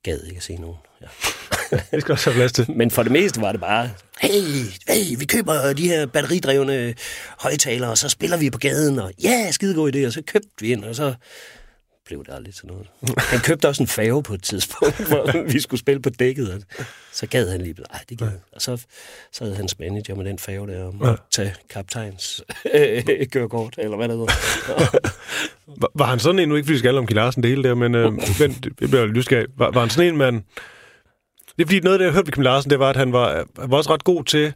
gad ikke at se nogen. Ja. Det skal også have plads til. Men for det meste var det bare, hey, hey, vi køber de her batteridrevne højtalere, og så spiller vi på gaden, og ja, yeah, skide god idé, og så købte vi ind, og så blev det aldrig til noget. Han købte også en fave på et tidspunkt, hvor vi skulle spille på dækket, og så gad han lige, nej, det gad. Og så sad hans manager med den fave der, og måtte tage kaptajns øh, kørekort, eller hvad det hedder. Var, var han sådan en, nu ikke fordi vi skal om Kim Larsen det hele der, men, øh, men det bliver nysgerrig. Var, var han sådan en, man... Det er fordi noget af det, jeg hørte ved Kim Larsen, det var, at han var, han var også ret god til,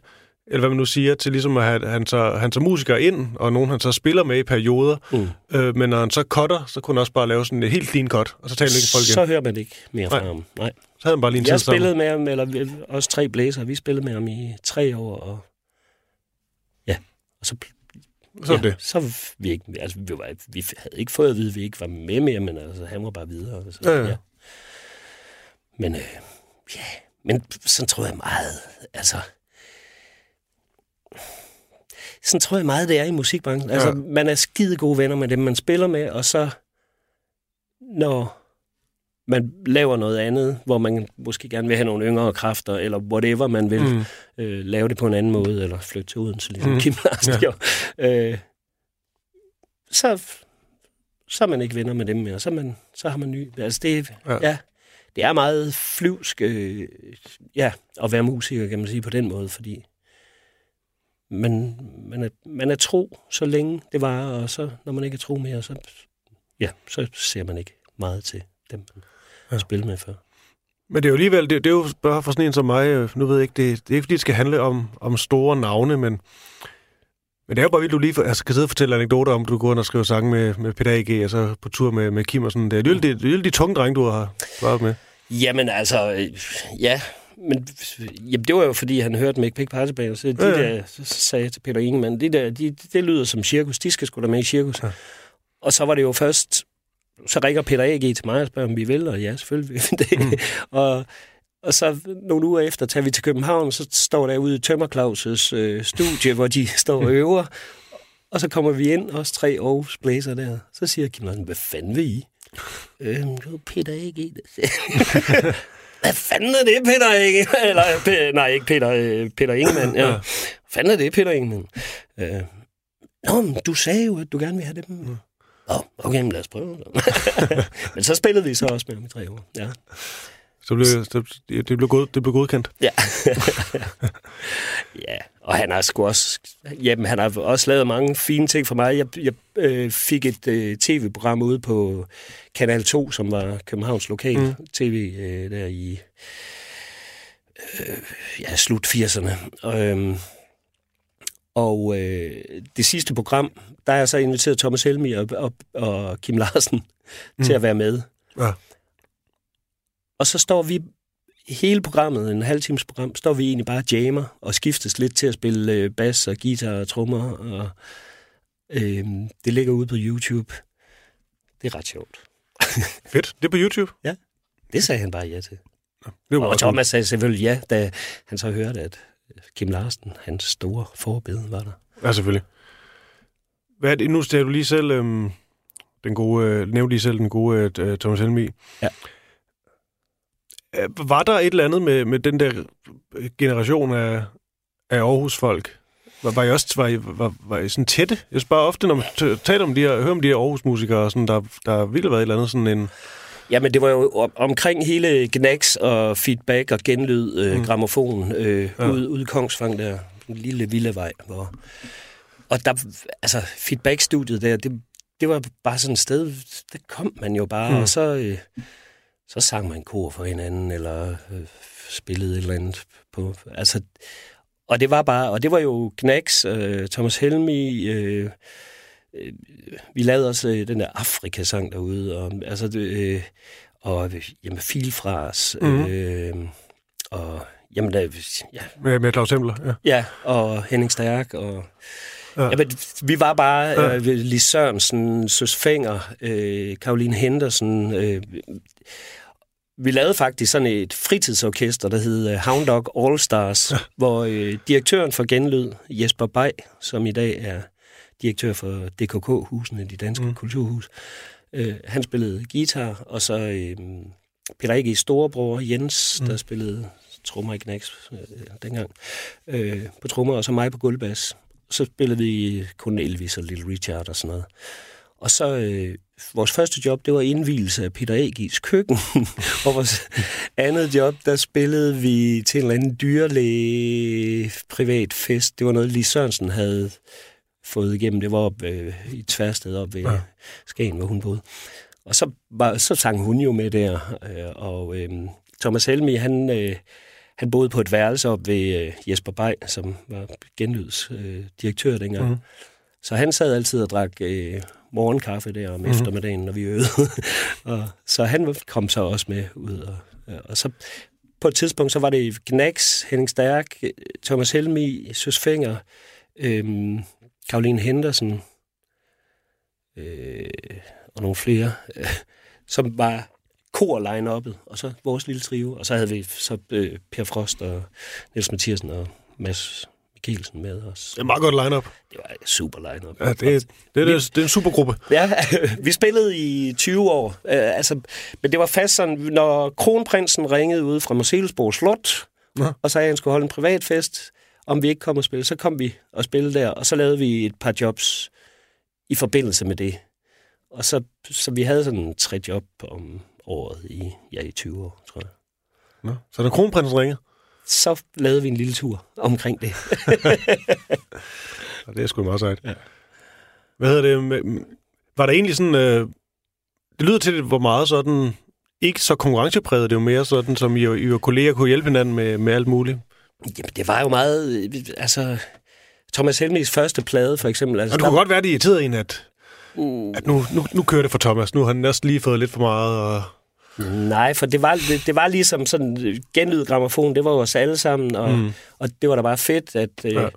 eller hvad man nu siger, til ligesom at have, han så, han så musiker ind, og nogen han så spiller med i perioder, Mm. øh, men når han så cutter, så kunne han også bare lave sådan et helt clean cut, og så taler han ikke folk Så igen. hører man ikke mere fra Nej. ham. Nej. Så havde han bare lige en Jeg sammen. spillede med ham, eller også tre blæser, vi spillede med ham i tre år, og ja, og så, Så ja, det. så vi ikke, altså vi, var, vi havde ikke fået at vide, at vi ikke var med mere, men altså, han var bare videre. Så, Ja, ja. Men øh, ja, men sådan tror jeg meget, altså, sådan tror jeg meget, det er i musikbranchen. Altså, Ja. man er skide gode venner med dem, man spiller med, og så når man laver noget andet, hvor man måske gerne vil have nogle yngre kræfter, eller whatever man vil, Mm. øh, lave det på en anden måde, eller flytte til Odense, ligesom Mm. Kim Larsen Ja. øh, så, så er man ikke venner med dem mere. Så, man, så har man ny... Altså, det, Ja. ja. Det er meget flyvsk øh, ja, at være musiker, kan man sige, på den måde, fordi man, man, er, man er tro, så længe det var, og så, når man ikke er tro mere, så, ja, så ser man ikke meget til dem, man Ja. ja. spiller med før. Men det er jo alligevel, det, det er jo bare for sådan en som mig, øh, nu ved jeg ikke, det, det er ikke fordi, det skal handle om, om store navne, men, men det er jo bare vildt, du lige for, altså, kan sidde og fortælle anekdoter om, du går ind og skriver sange med, med Peter A.G., og så på tur med, med Kim og sådan. Det er jo er de tunge drenge, du har været med. Jamen altså, øh, ja, men jamen, det var jo fordi, han hørte Mick Pick Party Band, så, de Ja, ja. der, så sagde jeg til Peter Ingemann, det der, de, det lyder som cirkus, de skal sgu da med i cirkus. Ja. Og så var det jo først, så ringer Peter A.G. til mig og spørger, om vi vil, og ja, selvfølgelig vil vi det. Mm. og, og så nogle uger efter tager vi til København, så står der ude i Tømmer Claus' øh, studie, hvor de står og øver. Og så kommer vi ind, os tre Aarhus Blæser der. Så siger Kim Larsen, hvad fanden vil I? Øhm, det var Peter A.G. der sagde. Hvad fanden er det, Peter Inge? Eller, Pe- nej, ikke Peter, øh, Peter Ingemann. Ja. Hvad fanden er det, Peter Ingemann? Øh, Nå, men du sagde jo, at du gerne vil have dem. Nå, okay, men lad os prøve. men så spillede vi så også med ham i tre år. Ja. Så blev, det, det, blev god, det blev godkendt. Ja. ja, og han har sgu også, jamen, han har også lavet mange fine ting for mig. Jeg, jeg øh, fik et øh, tv-program ude på Kanal 2, som var Københavns lokal mm. tv øh, der i øh, ja, slut 80'erne. Og, øhm, og øh, det sidste program, der er jeg så inviteret Thomas Helmi og, og, og Kim Larsen mm. til at være med. Ja. Og så står vi hele programmet, en halv times program, står vi egentlig bare jammer og skiftes lidt til at spille øh, bas og guitar og trommer. Og, øh, det ligger ude på YouTube. Det er ret sjovt. Fedt. Det er på YouTube. Det sagde han bare ja til. Det var Og Thomas sagde selvfølgelig ja, da han så hørte, at Kim Larsen, hans store forbillede, var der. Ja, selvfølgelig. Hvad er det? Nu ser du lige selv, øhm, den gode, øh, nævnte lige selv den gode øh, Thomas Helmi. Ja. Øh, Var der et eller andet med, med den der generation af, af Aarhus-folk? Var, var I også var I, var, var I sådan tætte? Jeg spørger ofte, når man taler om de her, hører om de her Aarhus-musikere, sådan, der, der ville været et eller andet sådan en... Jamen, det var jo om, omkring hele Gnax og feedback og genlyd, øh, mm. gramofon, øh, Ja. ude, ude i Kongsvang der, en lille villevej. Hvor, og der, altså, feedback-studiet der, det, det var bare sådan et sted, der kom man jo bare, mm. og så, øh, så sang man kor for hinanden, eller øh, spillede et eller andet på, altså, og det var bare, og det var jo Gnax, øh, Thomas Helmi, øh, øh, vi lavede også øh, den der Afrika-sang derude, og, altså, det, øh, og jamen, Filfras, mm. øh, og jamen, der, ja, Med, med Claus Hempler, ja. ja, og Henning Stærk, og Ja. ja. Jamen, vi var bare, ja. øh, Lis Sørensen, Søs Fenger, øh, Karoline Henderson, øh, vi lavede faktisk sådan et fritidsorkester, der hed øh, Hound Dog All Stars, ja. hvor øh, direktøren for Genlyd, Jesper Bay, som i dag er direktør for DKK-husene, de danske mm. kulturhus, øh, han spillede guitar, og så øh, Peter Ikke storebror, Jens, mm. der spillede trommer i Knacks øh, dengang, øh, på trommer, og så mig på gulvbas. Så spillede vi kun Elvis og Little Richard og sådan noget. Og så øh, vores første job, det var indvielse af Peter Agis køkken. og vores andet job, der spillede vi til en eller anden dyrlæge privat fest. Det var noget, Lis Sørensen havde fået igennem. Det var op øh, i Tværsted op ved ja. Skagen, hvor hun boede. Og så, var, så sang hun jo med der. Øh, og øh, Thomas Helmi, han, øh, han boede på et værelse op ved øh, Jesper Bay, som var genlyds øh, dengang. Mm. Så han sad altid og drak øh, morgenkaffe der om mm. eftermiddagen, når vi øvede. og, så han kom så også med ud. Og, øh, og så på et tidspunkt, så var det Gnax, Henning Stærk, øh, Thomas Helmi, Søs Fenger, øh, Karoline Henderson øh, og nogle flere, øh, som var kor line og så vores lille trio. Og så havde vi så øh, Per Frost og Niels Mathiasen og Mads Mikkelsen med os. Det er meget godt line-up. Det var super line-up. Ja, det, er, det, er, det er en supergruppe. Ja, vi spillede i 20 år. Øh, altså, men det var fast sådan, når kronprinsen ringede ud fra Marcellesborg Slot, Nå. og sagde, at han skulle holde en privat fest, om vi ikke kom og spille, så kom vi og spillede der, og så lavede vi et par jobs i forbindelse med det. Og så, så vi havde sådan tre job om året i, ja, i 20 år, tror jeg. Nå. Så da kronprinsen ringer, Så lavede vi en lille tur omkring det. det er sgu meget sejt. Ja. Hvad hedder det? Var der egentlig sådan... Øh, det lyder til, hvor meget sådan... Ikke så konkurrencepræget, det er jo mere sådan, som I, og- I og kolleger kunne hjælpe hinanden med, med alt muligt. Jamen, det var jo meget... øh, Altså, Thomas Helmis første plade, for eksempel. Altså, Og det der- kunne godt være, det irriterede en, at, Mm. at nu, nu, nu kører det for Thomas. Nu har han næsten lige fået lidt for meget. Og... Nej, for det var, det, det var ligesom sådan genlyd gramofon, det var jo os alle sammen, og, mm. og det var da bare fedt, at, øh, Ja.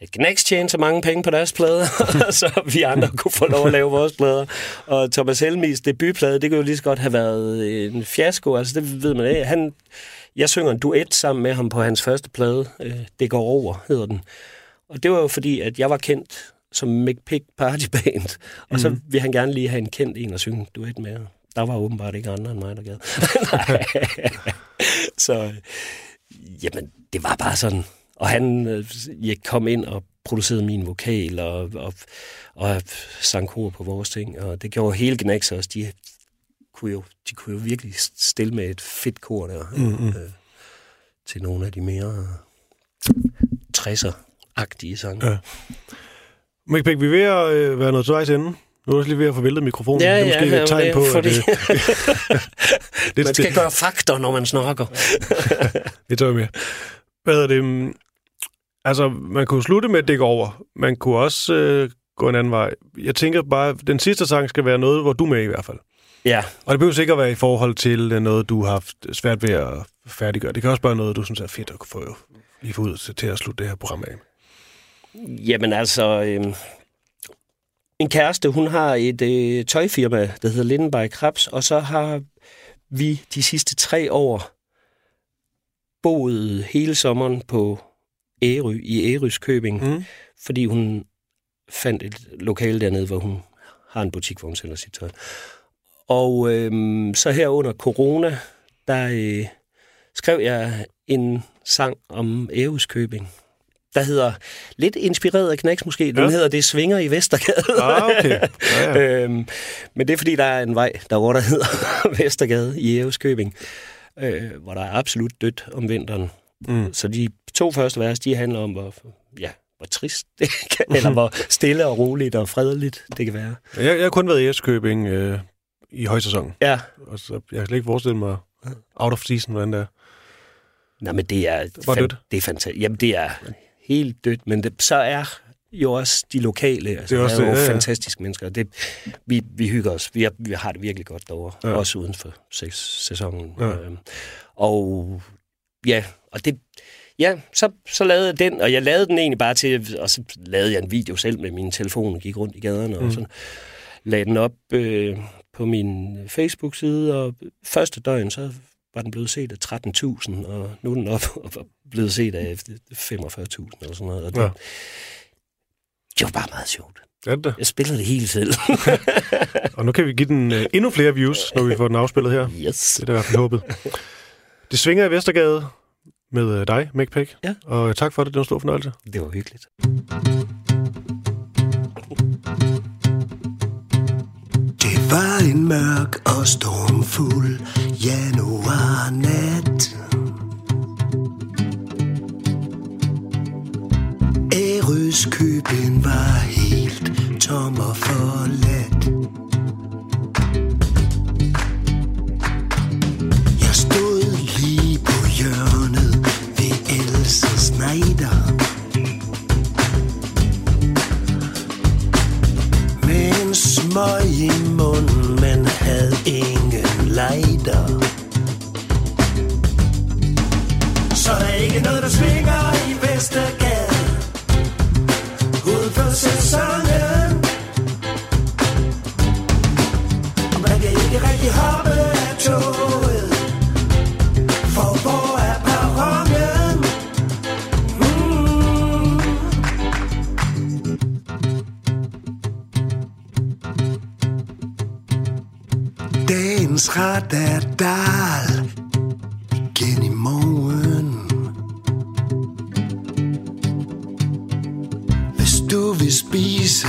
at Gnax tjente så mange penge på deres plader, så vi andre kunne få lov at lave vores plader. Og Thomas Helmis debutplade, det kunne jo lige så godt have været en fiasko, altså det ved man ikke. Han, jeg synger en duet sammen med ham på hans første plade, øh, Det går over, hedder den. Og det var jo fordi, at jeg var kendt som Mick Pick Party Band, og så ville han gerne lige have en kendt en at synge duet med. Der var åbenbart ikke andre end mig, der gad. Så, jamen, det var bare sådan. Og han øh, jeg kom ind og producerede min vokal og, og, og sang kor på vores ting, og det gjorde hele Gnax også. De kunne jo, de kunne jo virkelig stille med et fedt kor der, mm-hmm. øh, til nogle af de mere 60'er-agtige sange. Ja. Mick Pick, vi er ved at øh, være noget til vejs ende. Nu er også lige ved at få væltet mikrofonen. Ja, det er måske ja, et tegn ja, på, fordi- at det, det, Man skal gøre fakter, når man snakker. det tager vi med. Hvad hedder det? Altså, man kunne slutte med, at det går over. Man kunne også øh, gå en anden vej. Jeg tænker bare, at den sidste sang skal være noget, hvor du er med i hvert fald. Ja, Og det behøver sikkert være i forhold til øh, noget, du har haft svært ved at færdiggøre? Det kan også bare noget, du synes er fedt at kunne få lige få ud til, til at slutte det her program af. Jamen altså, øh, en kæreste, hun har et øh, tøjfirma, der hedder Lindenberg Krabs, og så har vi de sidste tre år boet hele sommeren på Ærø, i Ærøskøbing, Mm. fordi hun fandt et lokale dernede, hvor hun har en butik, hvor hun sælger sit tøj. Og øhm, så her under corona, der øh, skrev jeg en sang om Ærøskøbing, der hedder, lidt inspireret af Knacks måske, den Ja. hedder Det svinger i Vestergade. Ah, okay. Ja, ja. øhm, men det er fordi, der er en vej derovre, der hedder Vestergade i Ærøskøbing, øh, hvor der er absolut dødt om vinteren. Mm. Så de to første vers, de handler om, hvor, ja, hvor trist det kan, eller hvor stille og roligt og fredeligt det kan være. Jeg, jeg har kun været i Eskøbing øh, i højsæsonen, Ja, og så jeg kan slet ikke forestille mig out of season, hvordan det er. Nej, men det er, var dødt. det er fantastisk. Jamen, det er helt dødt, men det, så er jo også de lokale, altså, Det er også er jo ja, ja. fantastiske mennesker. Det, vi, vi hygger os. Vi, er, vi har det virkelig godt derovre, Ja. også uden for sæs- sæsonen. Ja. Øhm, og ja, og det, ja, så, så lavede jeg den, og jeg lavede den egentlig bare til, og så lavede jeg en video selv med min telefon, og gik rundt i gaderne, mm. og sådan lagde den op øh, på min Facebook-side, og første døgn, så var den blevet set af 13.000, og nu er den op og var blevet set af 45.000 eller sådan noget. Og det, Ja. det var bare meget sjovt. Er det? Jeg spiller det hele selv. Og nu kan vi give den øh, endnu flere views, når vi får den afspillet her. yes. Det er da i hvert fald håbet. Det svinger i Vestergade med øh, dig, Mick Peck. Ja. Og øh, tak for det. Det var en stor fornøjelse. Det var hyggeligt. Var en mørk og stormfuld januarnat Ærøskøben var helt tom og forladt. Jeg stod lige på hjørnet ved Else Schneider møg i munden, men havde ingen lighter. Så der er ikke noget, der svinger i Vestergade. Uden for sæsonen Dagens ret er dal. Igen i morgen Hvis du vil spise